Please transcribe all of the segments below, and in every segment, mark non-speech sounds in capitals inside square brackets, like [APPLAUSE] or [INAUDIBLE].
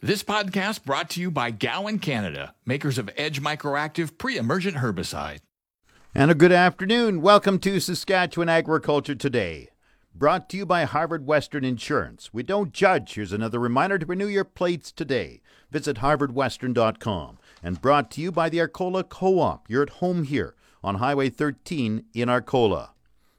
This podcast brought to you by Gowan Canada, makers of Edge Microactive pre-emergent herbicide. And a good afternoon. Welcome to Saskatchewan Agriculture Today. Brought to you by Harvard Western Insurance. We don't judge. Here's another reminder to renew your plates today. Visit harvardwestern.com. And brought to you by the Arcola Co op. You're at home here on Highway 13 in Arcola.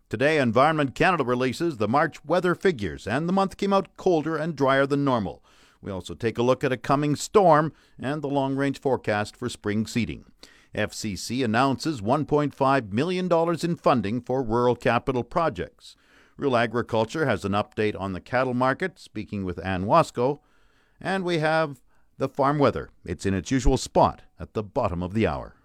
Today, Environment Canada releases the March weather figures, and the month came out colder and drier than normal. We also take a look at a coming storm and the long range forecast for spring seeding. FCC announces $1.5 million in funding for rural capital projects. RealAgriculture has an update on the cattle market, speaking with Anne Wasko. And we have the farm weather. It's in its usual spot at the bottom of the hour.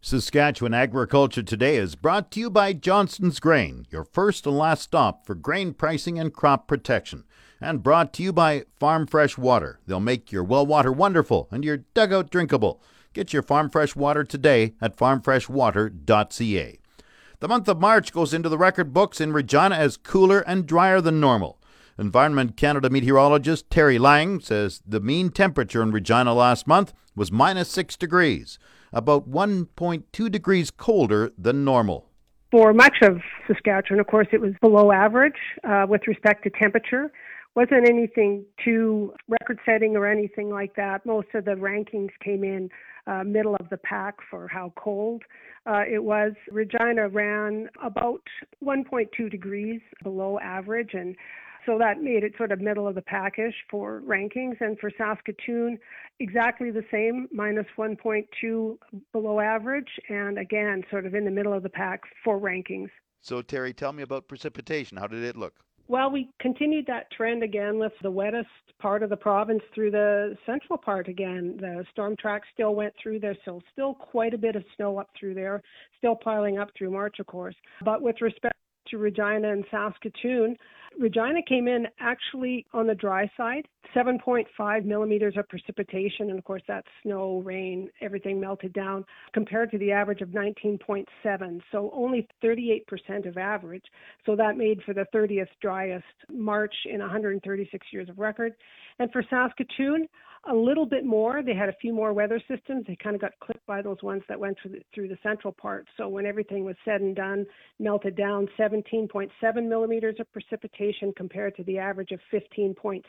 Saskatchewan Agriculture Today is brought to you by Johnson's Grain, your first and last stop for grain pricing and crop protection. And brought to you by Farm Fresh Water. They'll make your well water wonderful and your dugout drinkable. Get your Farm Fresh Water today at farmfreshwater.ca. The month of March goes into the record books in Regina as cooler and drier than normal. Environment Canada meteorologist Terri Lang says the mean temperature in Regina last month was minus 6 degrees, about 1.2 degrees colder than normal. For much of Saskatchewan, of course, it was below average uh, with respect to temperature. Wasn't anything too record setting or anything like that. Most of the rankings came in uh, middle of the pack for how cold uh, it was. Regina ran about 1.2 degrees below average, and so that made it sort of middle of the packish for rankings. And for Saskatoon, exactly the same, minus 1.2 below average, and again, sort of in the middle of the pack for rankings. So, Terri, tell me about precipitation. How did it look? Well, we continued that trend again with the wettest part of the province through the central part again. The storm track still went through there, so still quite a bit of snow up through there, still piling up through March, of course. But with respect to Regina and Saskatoon, Regina came in actually on the dry side, 7.5 millimeters of precipitation, and of course that's snow, rain, everything melted down, compared to the average of 19.7. So only 38% of average. So that made for the 30th driest March in 136 years of record. And for Saskatoon, a little bit more. They had a few more weather systems. They kind of got clipped by those ones that went through the, through the central part. So when everything was said and done, melted down 17.7 millimeters of precipitation compared to the average of 15.6.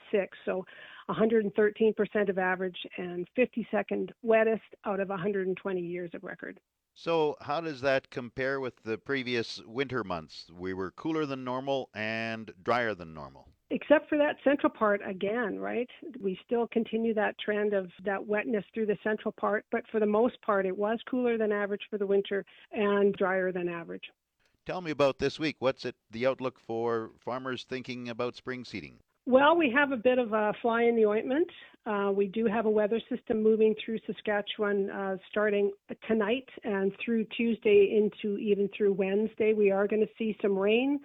So 113% of average and 52nd wettest out of 120 years of record. So, how does that compare with the previous winter months? We were cooler than normal and drier than normal except for that central part again, right? We still continue that trend of that wetness through the central part, but for the most part, it was cooler than average for the winter and drier than average. Tell me about this week. What's it the outlook for farmers thinking about spring seeding? Well, we have a bit of a fly in the ointment. Uh, we do have a weather system moving through Saskatchewan uh, starting tonight and through Tuesday into even through Wednesday. We are going to see some rain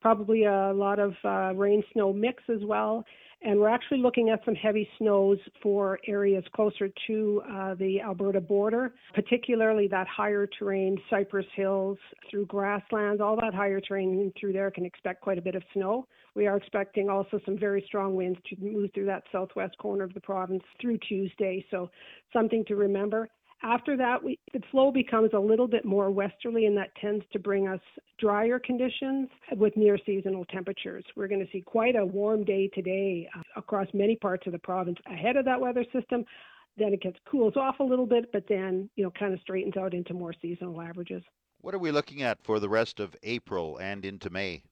probably a lot of uh, rain snow mix as well. And we're actually looking at some heavy snows for areas closer to uh, the Alberta border, particularly that higher terrain, Cypress Hills, through grasslands, all that higher terrain through there can expect quite a bit of snow. We are expecting also some very strong winds to move through that southwest corner of the province through Tuesday. So, something to remember. After that, we, the flow becomes a little bit more westerly, and that tends to bring us drier conditions with near seasonal temperatures. We're going to see quite a warm day today uh, across many parts of the province ahead of that weather system. Then it gets cools off a little bit, but then you know kind of straightens out into more seasonal averages. What are we looking at for the rest of April and into May?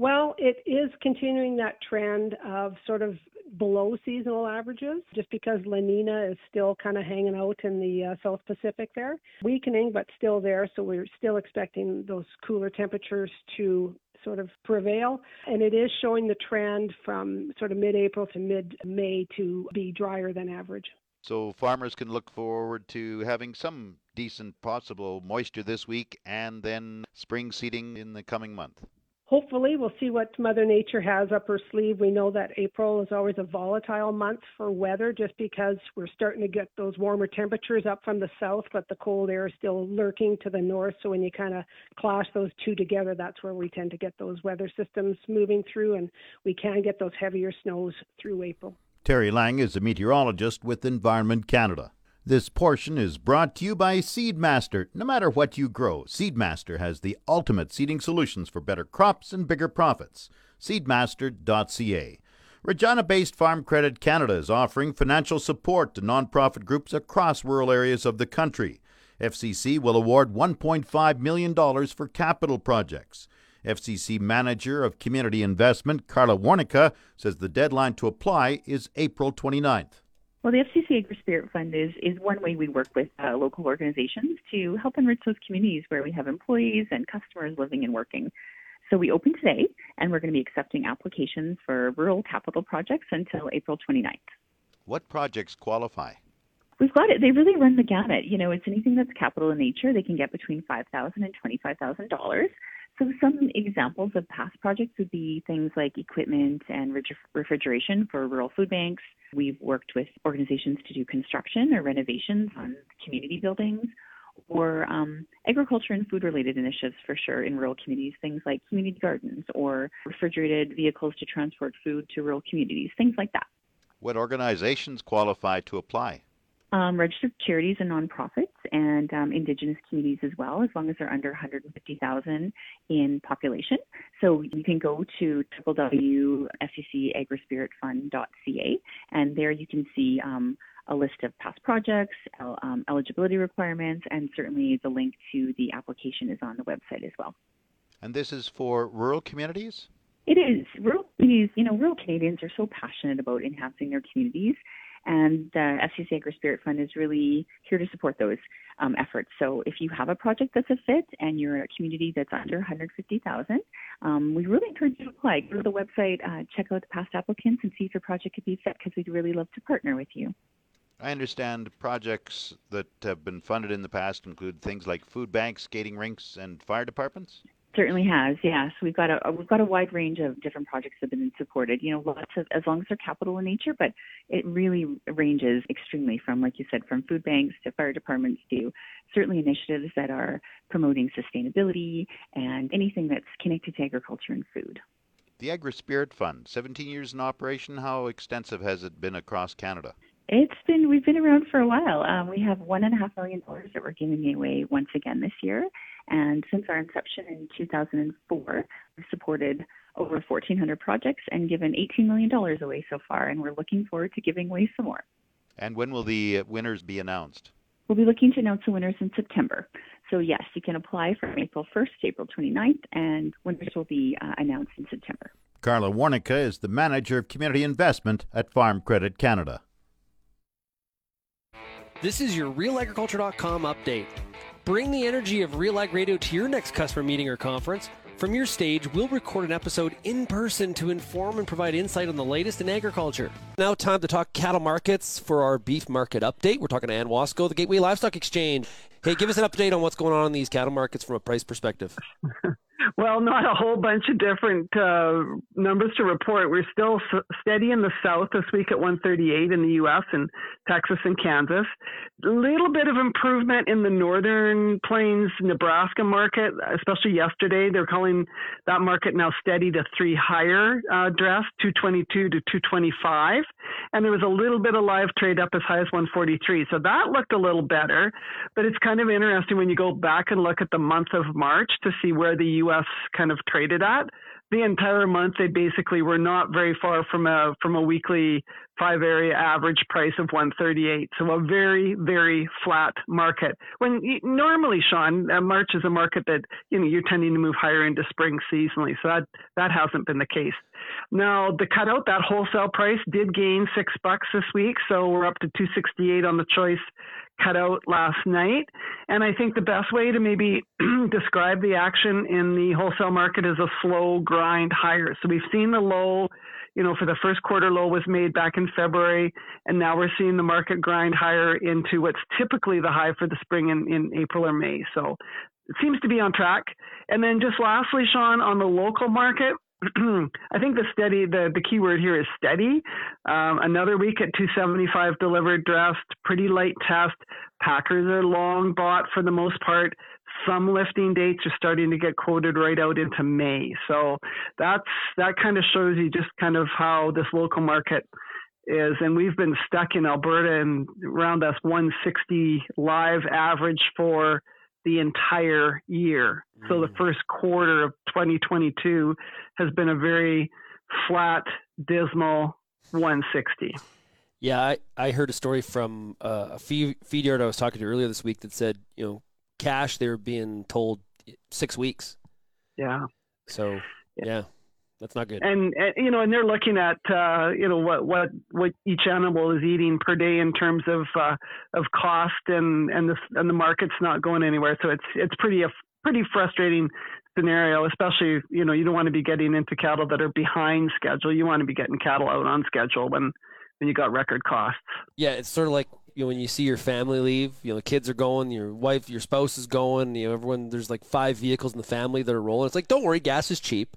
Well, it is continuing that trend of sort of below seasonal averages just because La Nina is still kind of hanging out in the uh, South Pacific there. Weakening, but still there, so we're still expecting those cooler temperatures to sort of prevail. And it is showing the trend from sort of mid April to mid May to be drier than average. So farmers can look forward to having some decent possible moisture this week and then spring seeding in the coming month hopefully we'll see what mother nature has up her sleeve. We know that april is always a volatile month for weather just because we're starting to get those warmer temperatures up from the south but the cold air is still lurking to the north. So when you kind of clash those two together that's where we tend to get those weather systems moving through and we can get those heavier snows through april. Terri lang is a meteorologist with environment canada this portion is brought to you by Seedmaster. No matter what you grow, Seedmaster has the ultimate seeding solutions for better crops and bigger profits. Seedmaster.ca. Regina based Farm Credit Canada is offering financial support to nonprofit groups across rural areas of the country. FCC will award $1.5 million for capital projects. FCC Manager of Community Investment, Carla Warnica, says the deadline to apply is April 29th. Well, the FCC Agri Spirit Fund is, is one way we work with uh, local organizations to help enrich those communities where we have employees and customers living and working. So we open today, and we're going to be accepting applications for rural capital projects until April 29th. What projects qualify? We've got it. They really run the gamut. You know, it's anything that's capital in nature. They can get between $5,000 and $25,000. So some examples of past projects would be things like equipment and refrigeration for rural food banks. We've worked with organizations to do construction or renovations on community buildings or um, agriculture and food related initiatives for sure in rural communities, things like community gardens or refrigerated vehicles to transport food to rural communities, things like that. What organizations qualify to apply? Um, registered charities and nonprofits and um, indigenous communities as well, as long as they're under 150,000 in population. So you can go to www.fccagrispiritfund.ca and there you can see um, a list of past projects, um, eligibility requirements, and certainly the link to the application is on the website as well. And this is for rural communities? It is. Rural communities, you know, rural Canadians are so passionate about enhancing their communities and the FCC Agri Spirit Fund is really here to support those um, efforts. So if you have a project that's a fit and you're a community that's under 150,000, um, we really encourage you to apply. Go to the website, uh, check out the past applicants, and see if your project could be fit because we'd really love to partner with you. I understand projects that have been funded in the past include things like food banks, skating rinks, and fire departments. Certainly has, yes. We've got a we've got a wide range of different projects that have been supported. You know, lots of as long as they're capital in nature, but it really ranges extremely from, like you said, from food banks to fire departments to certainly initiatives that are promoting sustainability and anything that's connected to agriculture and food. The Agri Spirit Fund, 17 years in operation. How extensive has it been across Canada? It's been we've been around for a while. Um, we have one and a half million dollars that we're giving away once again this year, and since our inception in 2004, we've supported over 1,400 projects and given $18 million away so far, and we're looking forward to giving away some more. And when will the winners be announced? We'll be looking to announce the winners in September. So, yes, you can apply from April 1st to April 29th, and winners will be uh, announced in September. Carla Warnica is the Manager of Community Investment at Farm Credit Canada. This is your RealAgriculture.com update. Bring the energy of Real Ag Radio to your next customer meeting or conference. From your stage, we'll record an episode in person to inform and provide insight on the latest in agriculture. Now, time to talk cattle markets for our beef market update. We're talking to Anne Wasko, the Gateway Livestock Exchange. Hey, give us an update on what's going on in these cattle markets from a price perspective. [LAUGHS] Well, not a whole bunch of different uh, numbers to report. We're still s- steady in the south this week at 138 in the U.S. and Texas and Kansas. A little bit of improvement in the northern plains Nebraska market, especially yesterday. They're calling that market now steady to three higher uh, dress, 222 to 225. And there was a little bit of live trade up as high as 143. So that looked a little better. But it's kind of interesting when you go back and look at the month of March to see where the U.S US kind of traded at. The entire month, they basically were not very far from a from a weekly five area average price of 138. So a very very flat market. When normally, Shaun, uh, March is a market that you know you're tending to move higher into spring seasonally. So that that hasn't been the case. Now the cutout, that wholesale price did gain six bucks this week, so we're up to 268 on the choice cut out last night. And I think the best way to maybe [CLEARS THROAT] describe the action in the wholesale market is a slow grind higher. So we've seen the low, you know, for the first quarter low was made back in February, and now we're seeing the market grind higher into what's typically the high for the spring in, in April or May. So it seems to be on track. And then just lastly, Shaun, on the local market, [CLEARS THROAT] I think the steady, the, the key word here is steady. Um, another week at 275 delivered dressed, pretty light test. Packers are long bought for the most part. Some lifting dates are starting to get quoted right out into May. So that's that kind of shows you just kind of how this local market is. And we've been stuck in Alberta and around us 160 live average for the entire year. Mm. So the mm. first quarter of 2022 has been a very flat, dismal 160. Yeah, I, I heard a story from uh, a feed, feed yard I was talking to earlier this week that said, you know, cash they were being told six weeks. Yeah. So yeah. yeah. That's not good. And, and, you know, and they're looking at uh, you know what what what each animal is eating per day in terms of uh, of cost, and and the and the market's not going anywhere. So it's it's pretty a pretty frustrating scenario, especially you know you don't want to be getting into cattle that are behind schedule. You want to be getting cattle out on schedule when when you got record costs. Yeah, it's sort of like you know when you see your family leave, you know the kids are going, your wife, your spouse is going, you know everyone. There's like five vehicles in the family that are rolling. It's like don't worry, gas is cheap.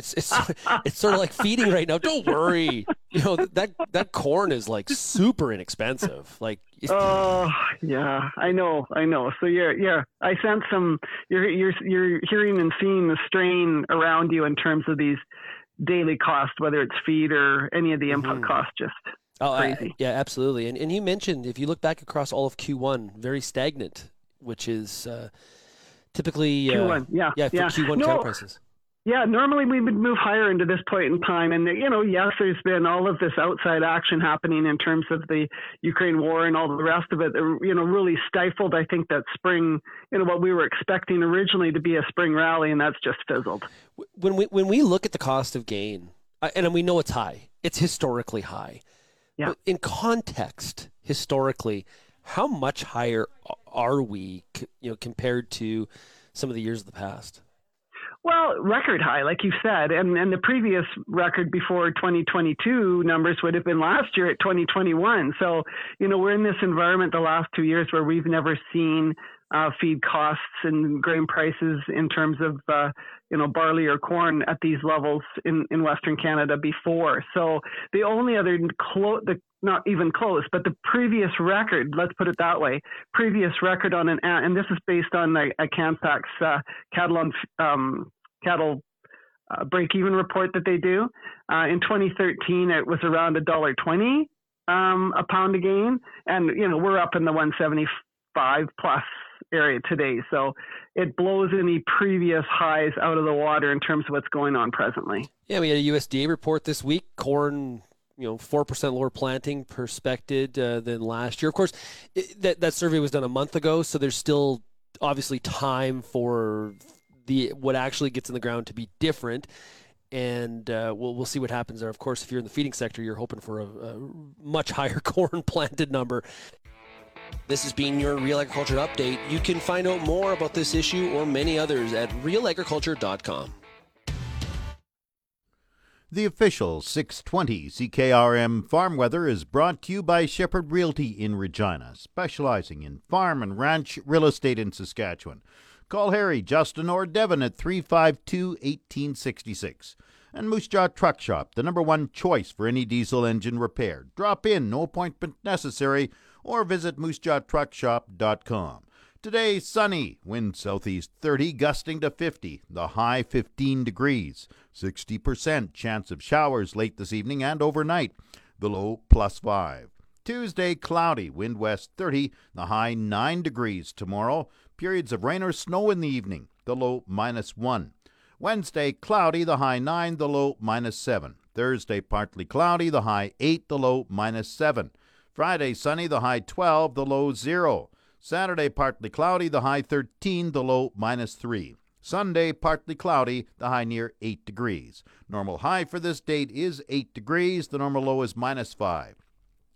It's it's [LAUGHS] it's sort of like feeding right now. Don't worry, you know that that corn is like super inexpensive. Like oh yeah, I know, I know. So yeah, yeah, I sense some. You're you're you're hearing and seeing the strain around you in terms of these daily costs, whether it's feed or any of the input mm-hmm. costs. Just oh, crazy. I, yeah, absolutely. And and you mentioned if you look back across all of Q1, very stagnant, which is uh, typically Q1, uh, yeah, yeah, for yeah. Q1 no, prices. Yeah, normally we would move higher into this point in time. And, you know, yes, there's been all of this outside action happening in terms of the Ukraine war and all the rest of it, you know, really stifled, I think, that spring, you know, what we were expecting originally to be a spring rally, and that's just fizzled. When we, when we look at the cost of gain, and we know it's high, it's historically high. Yeah. But in context, historically, how much higher are we, you know, compared to some of the years of the past? Well, record high, like you said, and and the previous record before 2022 numbers would have been last year at 2021. So, you know, we're in this environment the last two years where we've never seen uh, feed costs and grain prices in terms of uh, you know barley or corn at these levels in, in Western Canada before. So the only other close, not even close, but the previous record, let's put it that way, previous record on an and this is based on a, a Canfax uh, cattle on um, cattle uh, break even report that they do. Uh, in 2013, it was around a dollar twenty um, a pound a gain, and you know we're up in the 175 plus area today. So it blows any previous highs out of the water in terms of what's going on presently. Yeah, we had a USDA report this week. Corn, you know, four percent lower planting perspected uh, than last year. Of course, it, that that survey was done a month ago, so there's still obviously time for the what actually gets in the ground to be different and uh, we'll we'll see what happens there. Of course, if you're in the feeding sector, you're hoping for a, a much higher [LAUGHS] corn planted number. This has been your Real Agriculture Update. You can find out more about this issue or many others at realagriculture.com. The official 620 CKRM Farm Weather is brought to you by Shepherd Realty in Regina, specializing in farm and ranch real estate in Saskatchewan. Call Harry, Justin, or Devin at 352 1866. And Moose Jaw Truck Shop, the number one choice for any diesel engine repair. Drop in, no appointment necessary or visit moosejawtruckshop.com. Today, sunny, wind southeast 30, gusting to 50, the high 15 degrees, 60% chance of showers late this evening and overnight, the low plus 5. Tuesday, cloudy, wind west 30, the high 9 degrees tomorrow, periods of rain or snow in the evening, the low minus 1. Wednesday, cloudy, the high 9, the low minus 7. Thursday, partly cloudy, the high 8, the low minus 7. Friday, sunny, the high 12, the low 0. Saturday, partly cloudy, the high 13, the low minus 3. Sunday, partly cloudy, the high near 8 degrees. Normal high for this date is 8 degrees, the normal low is minus 5.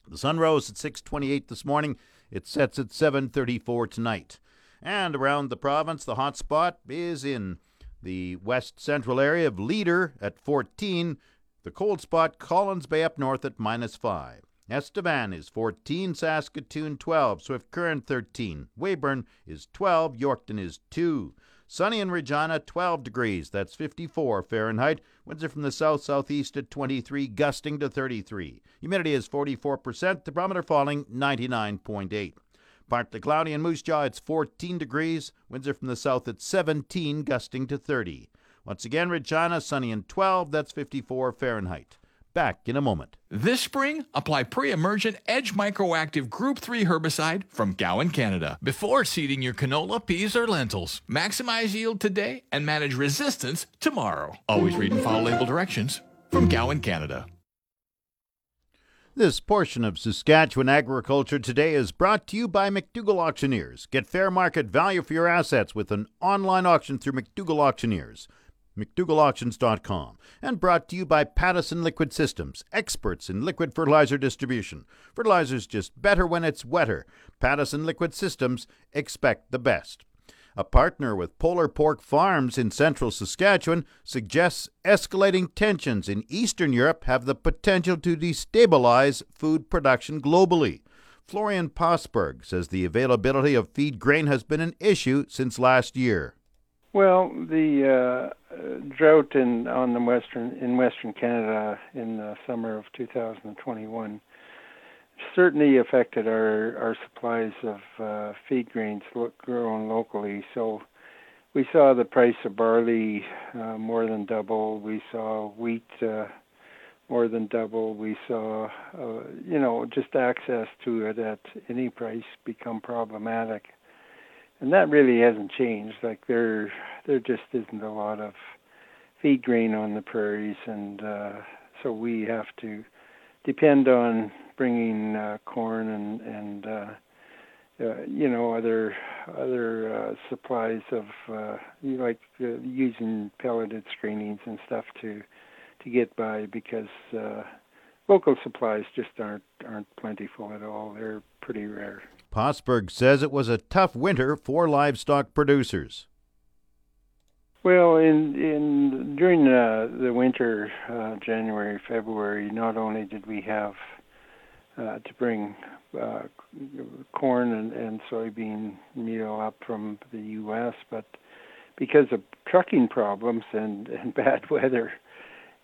The sun rose at 6:28 this morning. It sets at 7:34 tonight. And around the province, the hot spot is in the west central area of Leader at 14. The cold spot, Collins Bay up north at minus 5. Estevan is 14, Saskatoon 12, Swift Current 13, Weyburn is 12, Yorkton is 2. Sunny in Regina, 12 degrees, that's 54 Fahrenheit. Winds are from the south southeast at 23, gusting to 33. Humidity is 44%, thermometer falling 99.8. Partly cloudy in Moose Jaw, it's 14 degrees. Winds are from the south at 17, gusting to 30. Once again, Regina, sunny and 12, that's 54 Fahrenheit. Back in a moment. This spring, apply pre-emergent Edge Microactive Group 3 herbicide from Gowan, Canada, before seeding your canola, peas, or lentils. Maximize yield today and manage resistance tomorrow. Always read and follow label directions from Gowan, Canada. This portion of Saskatchewan Agriculture Today is brought to you by McDougall Auctioneers. Get fair market value for your assets with an online auction through McDougall Auctioneers. McDougallAuctions.com. And brought to you by Pattison Liquid Systems, experts in liquid fertilizer distribution. Fertilizer's just better when it's wetter. Pattison Liquid Systems, expect the best. A partner with Polar Pork Farms in central Saskatchewan suggests escalating tensions in Eastern Europe have the potential to destabilize food production globally. Florian Possberg says the availability of feed grain has been an issue since last year. Well, the uh, drought in on the western in Western Canada in the summer of 2021 certainly affected our our supplies of uh, feed grains grown locally. So we saw the price of barley uh, more than double. We saw wheat uh, more than double. We saw, uh, you know, just access to it at any price become problematic, and that really hasn't changed. Like there, there just isn't a lot of feed grain on the prairies, and uh, so we have to depend on bringing uh, corn and and uh, uh, you know other other uh, supplies of uh, like uh, using pelleted screenings and stuff to to get by because uh, local supplies just aren't aren't plentiful at all. They're pretty rare. Possberg says it was a tough winter for livestock producers. Well, in in during uh, the winter, uh, January, February, not only did we have uh, to bring uh, corn and, and soybean meal up from the U.S., but because of trucking problems and, and [LAUGHS] bad weather,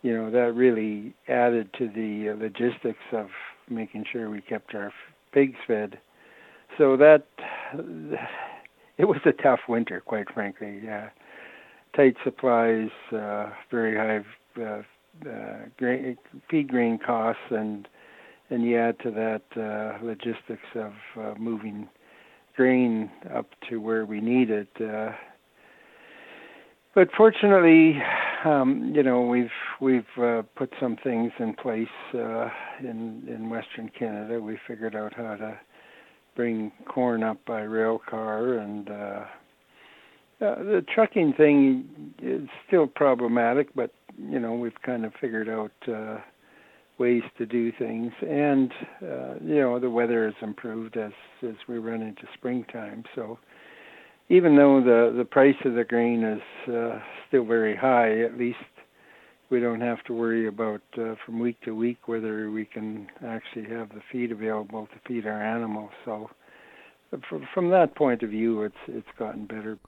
you know that really added to the logistics of making sure we kept our pigs fed. So that it was a tough winter, quite frankly. Yeah, tight supplies, uh, very high uh, uh, grain, feed grain costs, and and you add to that uh, logistics of uh, moving grain up to where we need it. Uh, but fortunately, um, you know, we've we've uh, put some things in place uh, in in Western Canada. We figured out how to bring corn up by rail car, and uh, uh, the trucking thing is still problematic. But you know, we've kind of figured out. Uh, ways to do things, and uh, you know the weather has improved as as we run into springtime. So even though the the price of the grain is uh, still very high, at least we don't have to worry about uh, from week to week whether we can actually have the feed available to feed our animals. So from, from that point of view, it's it's gotten better.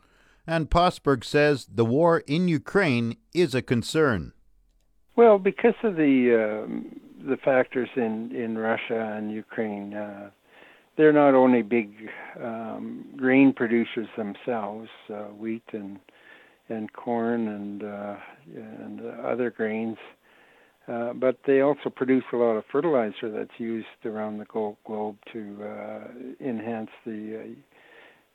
And Possberg says the war in Ukraine is a concern. Well, because of the um, the factors in in Russia and Ukraine, uh, they're not only big um, grain producers themselves, uh, wheat and and corn and uh, and other grains, uh, but they also produce a lot of fertilizer that's used around the globe to uh, enhance the uh,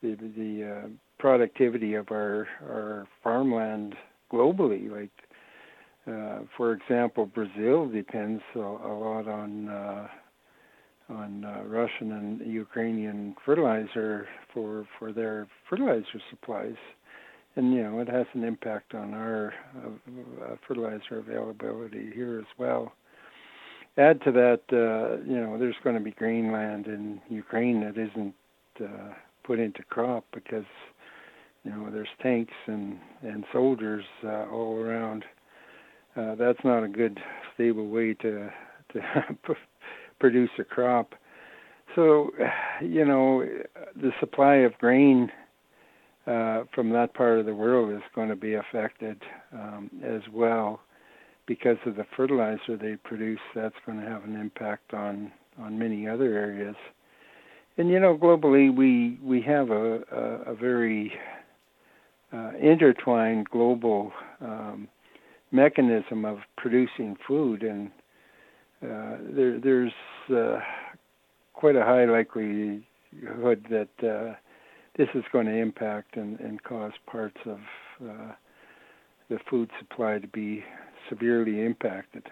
the, the uh, productivity of our our farmland globally, like uh, for example, Brazil depends a, a lot on uh, on Russian and Ukrainian fertilizer for for their fertilizer supplies, and you know it has an impact on our uh, fertilizer availability here as well. add to that, uh, you know, there's going to be grain land in Ukraine that isn't uh, put into crop because you know there's tanks and and soldiers uh, all around. Uh, that's not a good stable way to to [LAUGHS] produce a crop. So, you know, the supply of grain uh, from that part of the world is going to be affected um, as well because of the fertilizer they produce. That's going to have an impact on on many other areas. And you know, globally, we we have a a, a very uh, intertwined global um, mechanism of producing food, and uh, there there's uh, quite a high likelihood that uh, this is going to impact and, and cause parts of uh, the food supply to be severely impacted.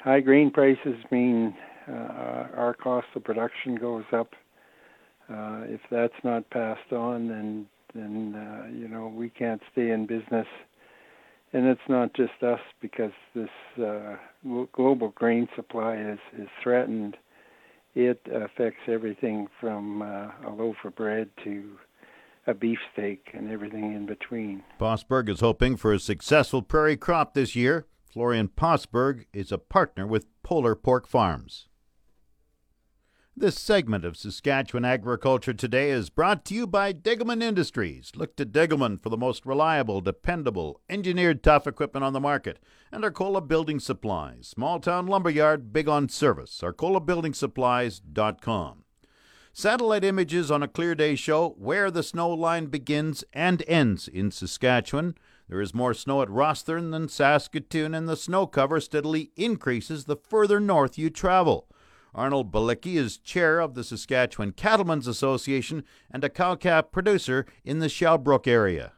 High grain prices mean uh, our cost of production goes up. Uh, if that's not passed on, then then uh, you know we can't stay in business. And it's not just us because this uh, global grain supply is is threatened. It affects everything from uh, a loaf of bread to a beefsteak and everything in between. Possberg is hoping for a successful prairie crop this year. Florian Possberg is a partner with Polar Pork Farms. This segment of Saskatchewan Agriculture Today is brought to you by Degelman Industries. Look to Degelman for the most reliable, dependable, engineered tough equipment on the market. And Arcola Building Supplies, small town lumberyard, big on service. ArcolaBuildingSupplies.com. Satellite images on a clear day show where the snow line begins and ends in Saskatchewan. There is more snow at Rosthern than Saskatoon, and the snow cover steadily increases the further north you travel. Arnold Balicki is chair of the Saskatchewan Cattlemen's Association and a cow calf producer in the Shellbrook area.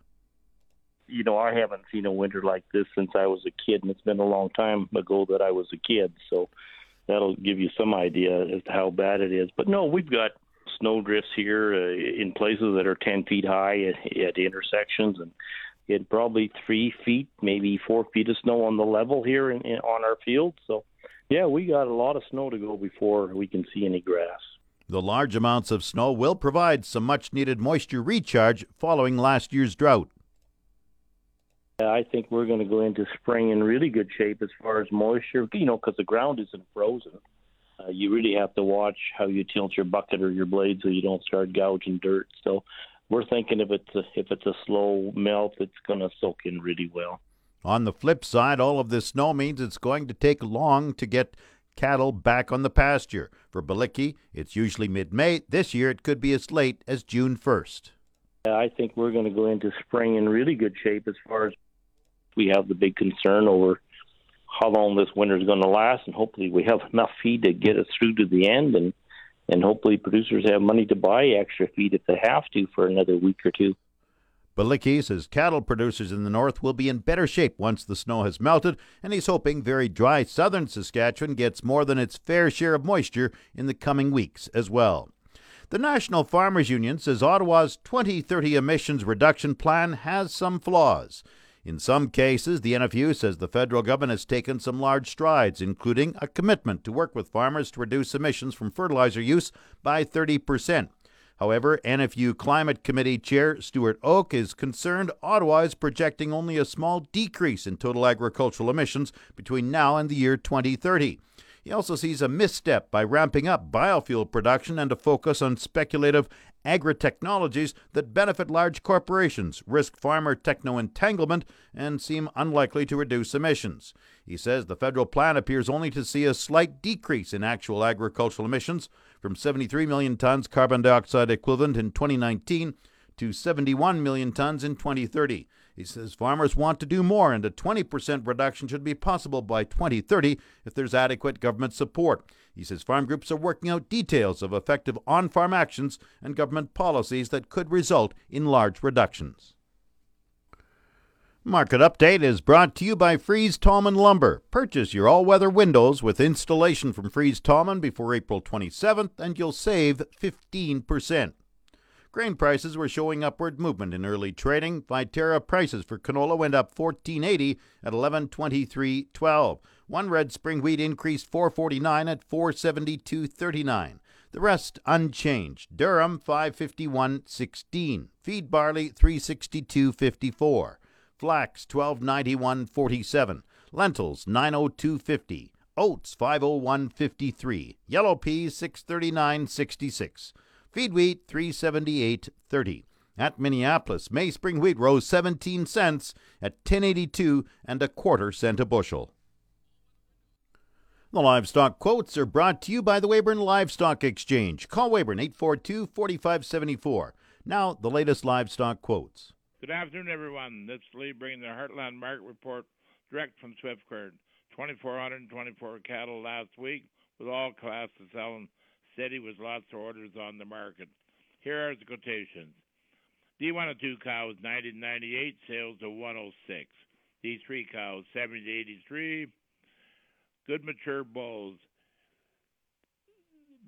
You know, I haven't seen a winter like this since I was a kid, and it's been a long time ago that I was a kid. So that'll give you some idea as to how bad it is. But no, we've got snow drifts here uh, in places that are 10 feet high at, at intersections and in probably three feet, maybe four feet of snow on the level here in, in, on our field. So yeah, we got a lot of snow to go before we can see any grass. The large amounts of snow will provide some much needed moisture recharge following last year's drought. I think we're going to go into spring in really good shape as far as moisture, you know, because the ground isn't frozen. Uh, you really have to watch how you tilt your bucket or your blade so you don't start gouging dirt. So we're thinking if it's a, if it's a slow melt, it's going to soak in really well. On the flip side, all of this snow means it's going to take long to get cattle back on the pasture. For Balicki, it's usually mid May. This year, it could be as late as June 1st. I think we're going to go into spring in really good shape as far as we have the big concern over how long this winter is going to last, and hopefully we have enough feed to get us through to the end, and and hopefully producers have money to buy extra feed if they have to for another week or two. Balicki says cattle producers in the north will be in better shape once the snow has melted, and he's hoping very dry southern Saskatchewan gets more than its fair share of moisture in the coming weeks as well. The National Farmers Union says Ottawa's 2030 emissions reduction plan has some flaws. In some cases, the NFU says the federal government has taken some large strides, including a commitment to work with farmers to reduce emissions from fertilizer use by 30 percent. However, NFU Climate Committee Chair Stuart Oke is concerned Ottawa is projecting only a small decrease in total agricultural emissions between now and the year 2030. He also sees a misstep by ramping up biofuel production and a focus on speculative agri-technologies that benefit large corporations, risk farmer techno entanglement, and seem unlikely to reduce emissions. He says the federal plan appears only to see a slight decrease in actual agricultural emissions, from 73 million tons carbon dioxide equivalent in 2019 to 71 million tons in 2030. He says farmers want to do more, and a 20% reduction should be possible by 2030 if there's adequate government support. He says farm groups are working out details of effective on farm actions and government policies that could result in large reductions. Market Update is brought to you by Fries Tallman Lumber. Purchase your all weather windows with installation from Fries Tallman before April 27th, and you'll save 15%. Grain prices were showing upward movement in early trading. Viterra prices for canola went up 14.80 at 11.23.12, One red spring wheat increased 449 at 472.39. The rest unchanged. Durum 551.16. Feed barley 362.54. Flax 1291.47. Lentils 902.50. Oats 501.53. Yellow peas 639.66. Feed wheat 378.30. At Minneapolis, May spring wheat rose 17 cents at 1082 and a quarter cent a bushel. The livestock quotes are brought to you by the Weyburn Livestock Exchange. Call Weyburn 842 4574. Now, the latest livestock quotes. Good afternoon, everyone. This is Lee bringing the Heartland Market Report direct from Swiftcurrent. 2,424 cattle last week, with all classes selling steady with lots of orders on the market. Here are the quotations. D102 cows 90 to 98, sales of 106. D3 cows 70 to 83. Good mature bulls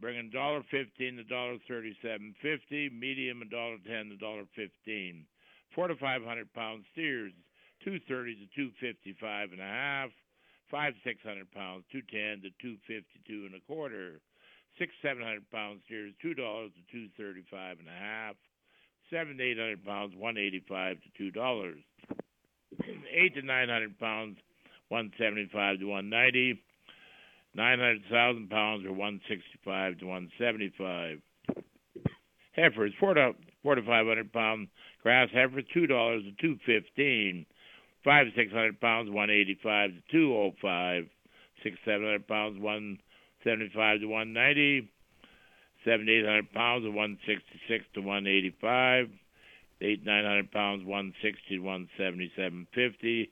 bringing $1.15 to dollar thirty seven fifty, medium $1.10 to dollar fifteen. Four to five hundred pound steers, two thirty to two fifty five and a half, five six hundred pounds, two ten to two fifty two and a quarter, six seven hundred pound steers, two dollars to two thirty five and a half, seven to eight hundred pounds, one eighty five to two dollars, eight to nine hundred pounds, one seventy five to one ninety. 900,000 pounds or one sixty five to one seventy five. Heifers four to four to five hundred pound grass heifers two dollars to two fifteen. Five to six hundred pounds one eighty five to two oh five. Six seven hundred pounds one seventy five to one ninety. Seven eight hundred pounds, one sixty six to one eighty five. Eight nine hundred pounds one sixty to one seventy seven fifty.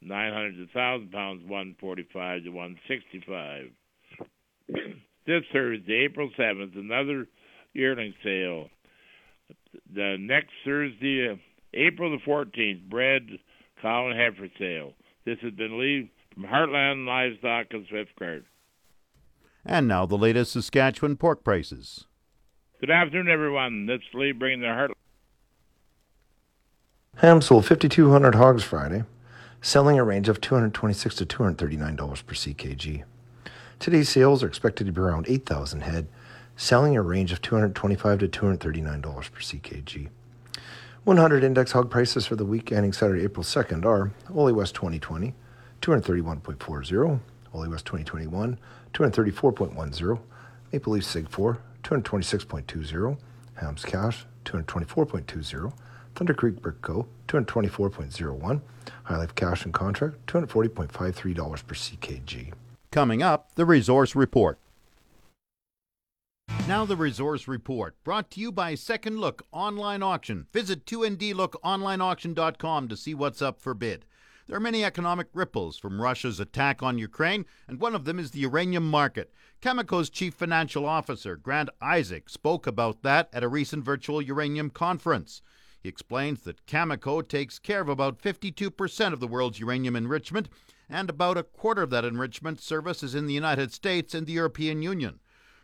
Nine hundred to thousand pounds one forty five to one sixty five. [CLEARS THROAT] this Thursday, April seventh, another yearling sale. The next Thursday, uh, April the fourteenth, bread, cow and heifer sale. This has been Lee from Heartland Livestock and Swiftcurrent. And now the latest Saskatchewan pork prices. Good afternoon, everyone. This is Lee bringing the Heartland. Ham sold 5,200 hogs Friday, selling a range of 226 to 239 dollars per ckg. Today's sales are expected to be around 8,000 head, selling a range of 225 to 239 dollars per ckg. 100 index hog prices for the week ending Saturday, April 2nd are Ole West 2020, 231.40, Ole West 2021, 234.10, Maple Leaf Sig 4, 226.20, Hams Cash, 224.20, Thunder Creek Brick Co., 224.01, HyLife Cash and Contract, $240.53 per CKG. Coming up, the Resource Report. Now the Resource Report, brought to you by Second Look Online Auction. Visit 2ndlookonlineauction.com to see what's up for bid. There are many economic ripples from Russia's attack on Ukraine, and one of them is the uranium market. Cameco's chief financial officer, Grant Isaac, spoke about that at a recent virtual uranium conference. He explains that Cameco takes care of about 52% of the world's uranium enrichment, and about a quarter of that enrichment service is in the United States and the European Union.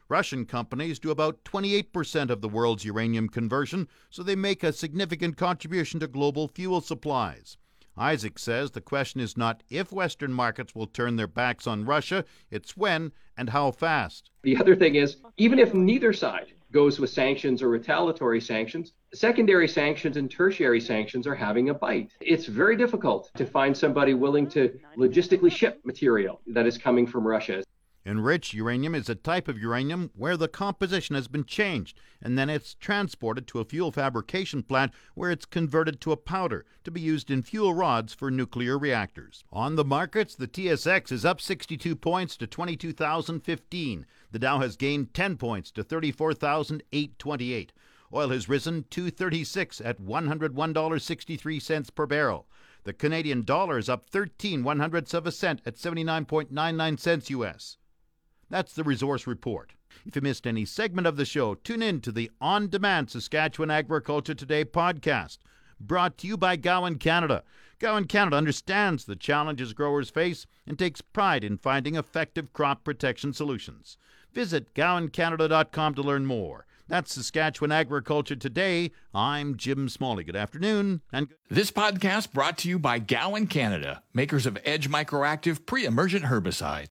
Russian companies do about 28% of the world's uranium conversion, so they make a significant contribution to global fuel supplies. Isaac says the question is not if Western markets will turn their backs on Russia, it's when and how fast. The other thing is, even if neither side goes with sanctions or retaliatory sanctions, secondary sanctions and tertiary sanctions are having a bite. It's very difficult to find somebody willing to logistically ship material that is coming from Russia. Enriched uranium is a type of uranium where the composition has been changed, and then it's transported to a fuel fabrication plant where it's converted to a powder to be used in fuel rods for nuclear reactors. On the markets, the TSX is up 62 points to 22,015. The Dow has gained 10 points to 34,828. Oil has risen 236 at $101.63 per barrel. The Canadian dollar is up 13 one hundredths of a cent at 79.99 cents US. That's the Resource Report. If you missed any segment of the show, tune in to the On Demand Saskatchewan Agriculture Today podcast, brought to you by Gowan Canada. Gowan Canada understands the challenges growers face and takes pride in finding effective crop protection solutions. Visit gowancanada.com to learn more. That's Saskatchewan Agriculture Today. I'm Jim Smalley. Good afternoon. And this podcast brought to you by Gowan Canada, makers of Edge Microactive pre-emergent herbicide.